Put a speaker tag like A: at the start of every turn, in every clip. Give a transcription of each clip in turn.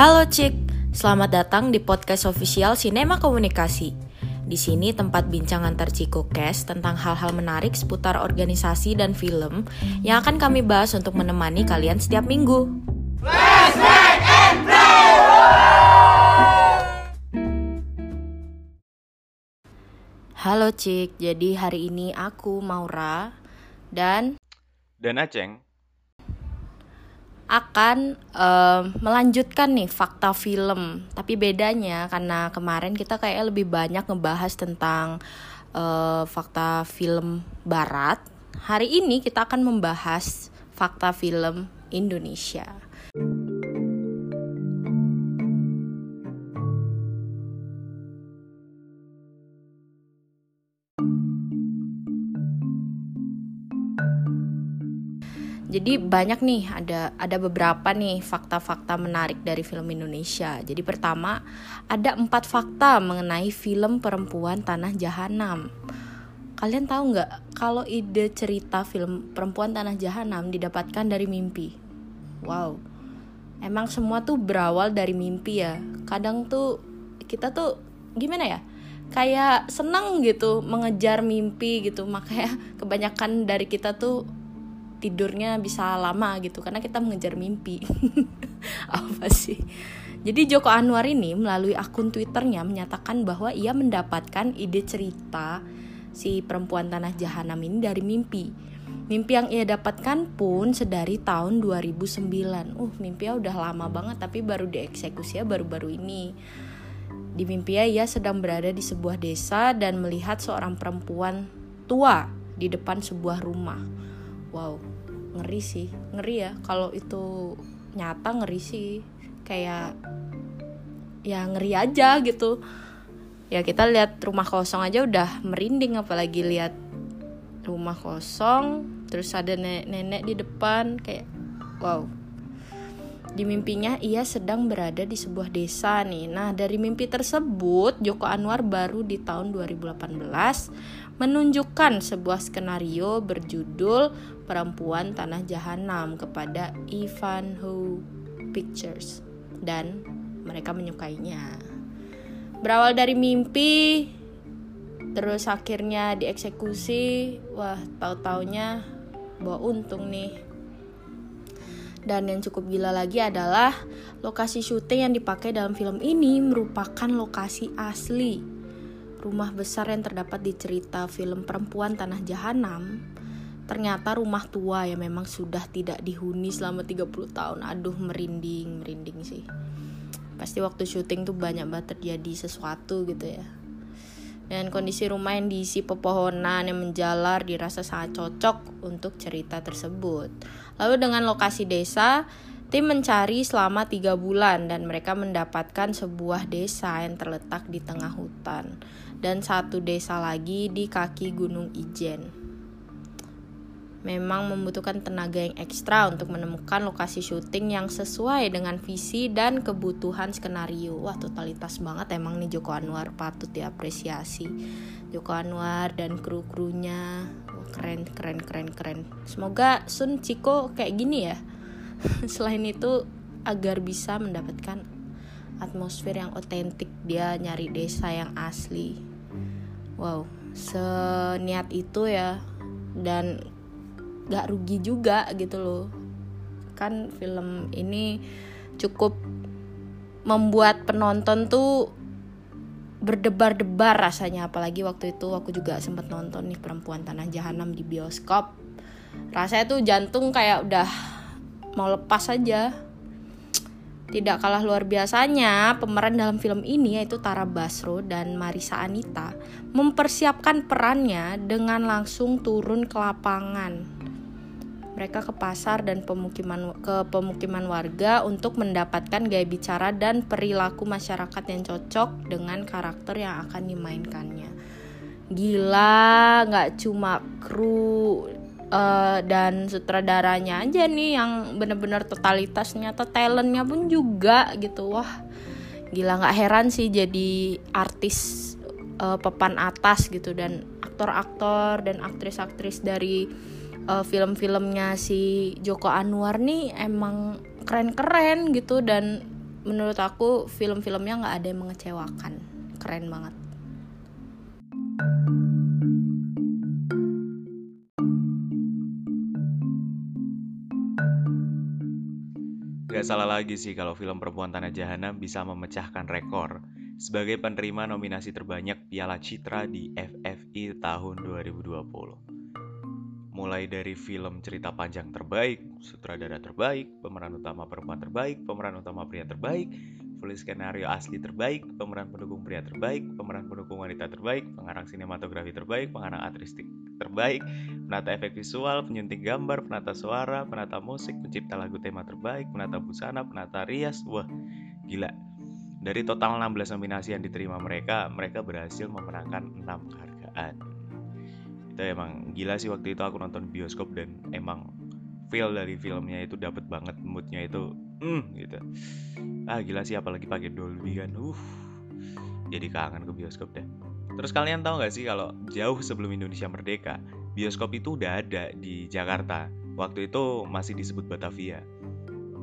A: Halo Cik, selamat datang di podcast official Sinema Komunikasi. Di sini tempat bincang antar Cikokes tentang hal-hal menarik seputar organisasi dan film yang akan kami bahas untuk menemani kalian setiap minggu. Halo Cik, jadi hari ini aku Maura dan
B: Dan Aceng,
A: akan em, melanjutkan nih fakta film. Tapi bedanya karena kemarin kita kayak lebih banyak ngebahas tentang eh, fakta film barat. Hari ini kita akan membahas fakta film Indonesia. Jadi banyak nih ada ada beberapa nih fakta-fakta menarik dari film Indonesia. Jadi pertama ada empat fakta mengenai film perempuan Tanah Jahanam. Kalian tahu nggak kalau ide cerita film perempuan Tanah Jahanam didapatkan dari mimpi? Wow, emang semua tuh berawal dari mimpi ya. Kadang tuh kita tuh gimana ya? Kayak seneng gitu mengejar mimpi gitu. Makanya kebanyakan dari kita tuh tidurnya bisa lama gitu karena kita mengejar mimpi. Apa sih? Jadi Joko Anwar ini melalui akun Twitternya menyatakan bahwa ia mendapatkan ide cerita si perempuan tanah jahanam ini dari mimpi. Mimpi yang ia dapatkan pun sedari tahun 2009 uh mimpi ya udah lama banget tapi baru dieksekusi ya baru-baru ini. Di mimpi ia sedang berada di sebuah desa dan melihat seorang perempuan tua di depan sebuah rumah wow ngeri sih. Ngeri ya kalau itu nyata ngeri sih. Kayak ya ngeri aja gitu. Ya kita lihat rumah kosong aja udah merinding apalagi lihat rumah kosong terus ada nenek-nenek di depan kayak wow di mimpinya ia sedang berada di sebuah desa nih. Nah, dari mimpi tersebut Joko Anwar baru di tahun 2018 menunjukkan sebuah skenario berjudul Perempuan Tanah Jahanam kepada Ivanhoe Pictures dan mereka menyukainya. Berawal dari mimpi terus akhirnya dieksekusi. Wah, tahu-taunya bawa untung nih. Dan yang cukup gila lagi adalah lokasi syuting yang dipakai dalam film ini merupakan lokasi asli. Rumah besar yang terdapat di cerita film Perempuan Tanah Jahanam ternyata rumah tua yang memang sudah tidak dihuni selama 30 tahun. Aduh, merinding, merinding sih. Pasti waktu syuting tuh banyak banget terjadi sesuatu gitu ya. Dan kondisi rumah yang diisi pepohonan yang menjalar dirasa sangat cocok untuk cerita tersebut. Lalu dengan lokasi desa, tim mencari selama tiga bulan dan mereka mendapatkan sebuah desa yang terletak di tengah hutan dan satu desa lagi di kaki Gunung Ijen. Memang membutuhkan tenaga yang ekstra untuk menemukan lokasi syuting yang sesuai dengan visi dan kebutuhan skenario. Wah, totalitas banget emang nih Joko Anwar patut diapresiasi. Joko Anwar dan kru-krunya keren keren keren keren. Semoga Sun Ciko kayak gini ya. Selain itu agar bisa mendapatkan atmosfer yang otentik dia nyari desa yang asli. Wow, seniat itu ya dan gak rugi juga gitu loh. Kan film ini cukup membuat penonton tuh berdebar-debar rasanya apalagi waktu itu aku juga sempat nonton nih perempuan tanah jahanam di bioskop. Rasanya tuh jantung kayak udah mau lepas aja. Tidak kalah luar biasanya, pemeran dalam film ini yaitu Tara Basro dan Marisa Anita mempersiapkan perannya dengan langsung turun ke lapangan mereka ke pasar dan pemukiman ke pemukiman warga untuk mendapatkan gaya bicara dan perilaku masyarakat yang cocok dengan karakter yang akan dimainkannya. Gila, nggak cuma kru uh, dan sutradaranya aja nih yang bener-bener totalitas ternyata talentnya pun juga gitu wah gila nggak heran sih jadi artis uh, papan atas gitu dan aktor-aktor dan aktris-aktris dari uh, film-filmnya si Joko Anwar nih emang keren-keren gitu dan menurut aku film-filmnya nggak ada yang mengecewakan. Keren banget.
B: Gak salah lagi sih kalau film Perempuan Tanah Jahanam bisa memecahkan rekor. Sebagai penerima nominasi terbanyak Piala Citra di FFI tahun 2020 mulai dari film cerita panjang terbaik, sutradara terbaik, pemeran utama perempuan terbaik, pemeran utama pria terbaik, tulis skenario asli terbaik, pemeran pendukung pria terbaik, pemeran pendukung wanita terbaik, pengarang sinematografi terbaik, pengarang artistik terbaik, penata efek visual, penyunting gambar, penata suara, penata musik, pencipta lagu tema terbaik, penata busana, penata rias, wah gila. Dari total 16 nominasi yang diterima mereka, mereka berhasil memenangkan 6 penghargaan itu emang gila sih waktu itu aku nonton bioskop dan emang feel dari filmnya itu dapat banget moodnya itu mm, gitu. Ah gila sih apalagi pakai Dolby kan. Uh jadi kangen ke bioskop deh. Terus kalian tahu nggak sih kalau jauh sebelum Indonesia merdeka bioskop itu udah ada di Jakarta. Waktu itu masih disebut Batavia.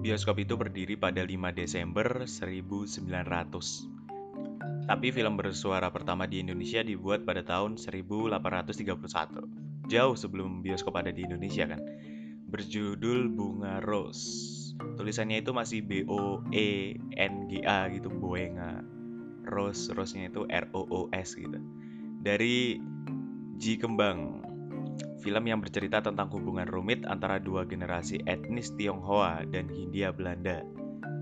B: Bioskop itu berdiri pada 5 Desember 1900 tapi film bersuara pertama di Indonesia dibuat pada tahun 1831. Jauh sebelum bioskop ada di Indonesia kan. Berjudul Bunga Rose. Tulisannya itu masih B O E N G A gitu, Boenga. Rose, Rose-nya itu R O O S gitu. Dari Ji Kembang. Film yang bercerita tentang hubungan rumit antara dua generasi etnis Tionghoa dan Hindia Belanda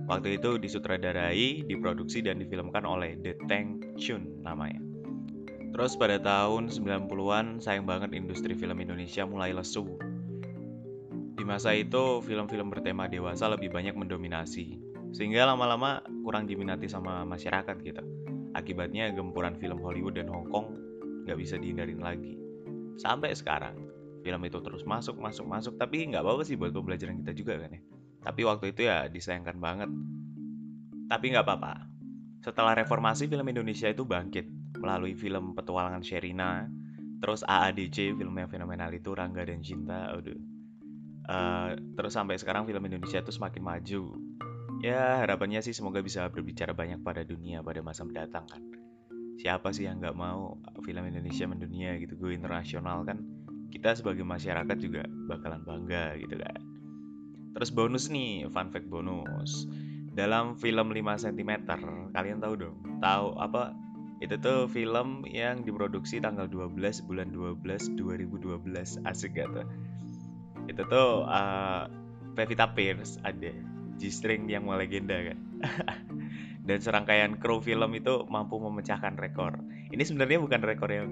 B: Waktu itu disutradarai, diproduksi dan difilmkan oleh The Tank Chun namanya. Terus pada tahun 90-an sayang banget industri film Indonesia mulai lesu. Di masa itu film-film bertema dewasa lebih banyak mendominasi, sehingga lama-lama kurang diminati sama masyarakat gitu. Akibatnya gempuran film Hollywood dan Hong Kong nggak bisa dihindarin lagi. Sampai sekarang, film itu terus masuk, masuk, masuk, tapi nggak apa-apa sih buat pembelajaran kita juga kan ya. Tapi waktu itu ya disayangkan banget. Tapi nggak apa-apa. Setelah reformasi film Indonesia itu bangkit melalui film Petualangan Sherina, terus AADC film yang fenomenal itu Rangga dan Cinta, aduh. Uh, terus sampai sekarang film Indonesia itu semakin maju. Ya harapannya sih semoga bisa berbicara banyak pada dunia pada masa mendatang kan. Siapa sih yang nggak mau film Indonesia mendunia gitu, go internasional kan? Kita sebagai masyarakat juga bakalan bangga gitu kan. Terus bonus nih, fun fact bonus. Dalam film 5 cm, kalian tahu dong? Tahu apa? Itu tuh film yang diproduksi tanggal 12 bulan 12 2012. Asik gak tuh? Itu tuh uh, Pevita Pierce ada G-string yang melegenda kan. Dan serangkaian kru film itu mampu memecahkan rekor. Ini sebenarnya bukan rekor yang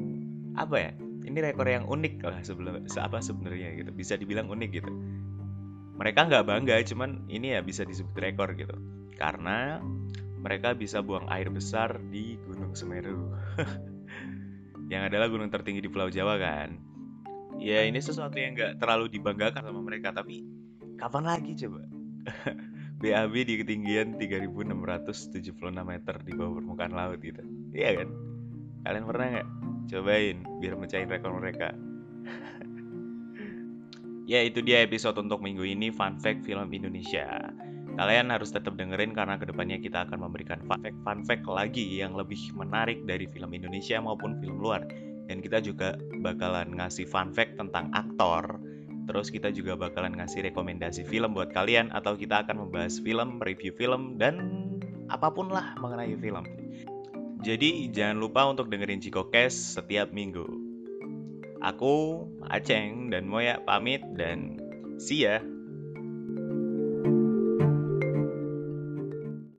B: apa ya? Ini rekor yang unik lah sebelum apa sebenarnya gitu. Bisa dibilang unik gitu mereka nggak bangga cuman ini ya bisa disebut rekor gitu. Karena mereka bisa buang air besar di Gunung Semeru. Yang adalah gunung tertinggi di Pulau Jawa kan? Ya ini sesuatu yang nggak terlalu dibanggakan sama mereka tapi kapan lagi coba? BAB di ketinggian 3676 meter di bawah permukaan laut gitu. Iya kan? Kalian pernah nggak? Cobain biar mecahin rekor mereka Ya itu dia episode untuk minggu ini Fun Fact Film Indonesia. Kalian harus tetap dengerin karena ke depannya kita akan memberikan fun fact, fun fact lagi yang lebih menarik dari film Indonesia maupun film luar. Dan kita juga bakalan ngasih fun fact tentang aktor. Terus kita juga bakalan ngasih rekomendasi film buat kalian Atau kita akan membahas film, review film, dan apa pun lah mengenai film. Jadi jangan lupa untuk dengerin Cikokes setiap minggu Aku, Aceng, dan Moya pamit dan see ya.